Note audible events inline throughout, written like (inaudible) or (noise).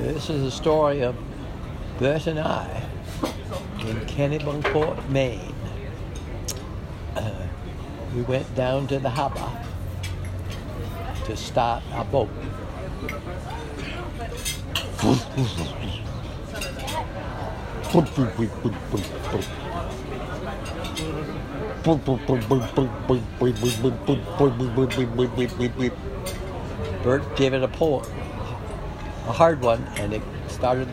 This is a story of Bert and I in Kennebunkport, Maine. Uh, we went down to the harbor to start our boat. Bert gave it a pull, a hard one, and it started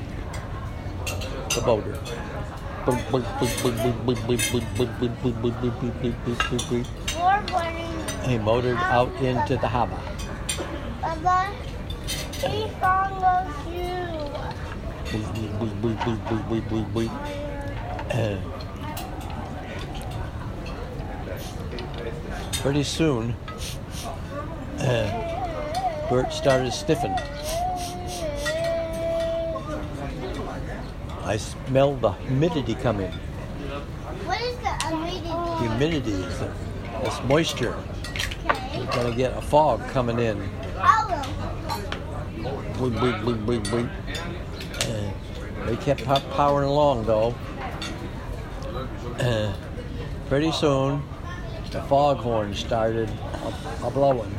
the motor. He motored out into the harbor. Uh, pretty soon, uh, Bert started stiffing. I smell the humidity coming. What is the humidity? Humidity is the, this moisture. Okay. We're gonna get a fog coming in. Hollow. Bleep, bleep, bleep, bleep, bleep. Uh, they kept po- powering along though. Uh, pretty soon, the foghorn started a, a blowing.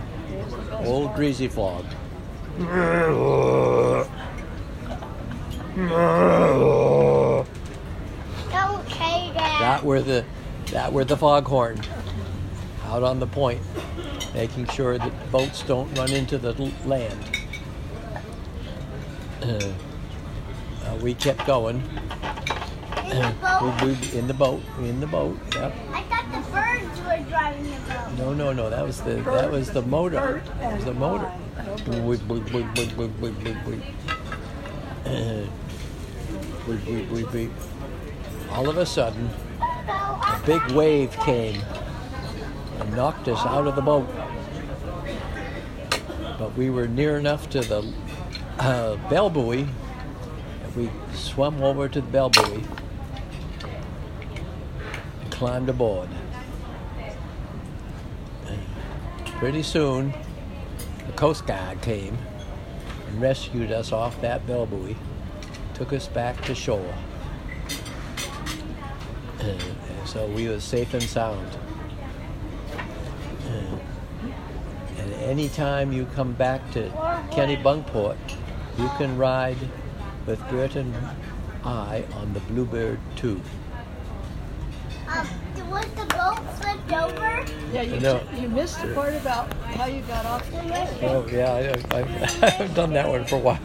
Old greasy fog. (laughs) Don't say that. That were the that were the foghorn out on the point, making sure that boats don't run into the land. Uh, (clears throat) uh, we kept going. In the boat. We, we, in the boat, in the boat. Yep. I thought the birds were driving the boat. No, no, no. That was the that was the motor. That was the motor. Uh. (clears throat) All of a sudden, a big wave came and knocked us out of the boat. But we were near enough to the uh, bell buoy that we swam over to the bell buoy and climbed aboard. Pretty soon, the Coast Guard came and rescued us off that bell buoy, took us back to shore. Uh, and so we were safe and sound. Uh, and anytime you come back to Kenny Kennebunkport, you can ride with Bert and I on the Bluebird too. Um, was the boat flipped over? Yeah, you, No. you missed the part about how you got off the boat. Oh yeah, I, I, (laughs) I haven't done that one for a while.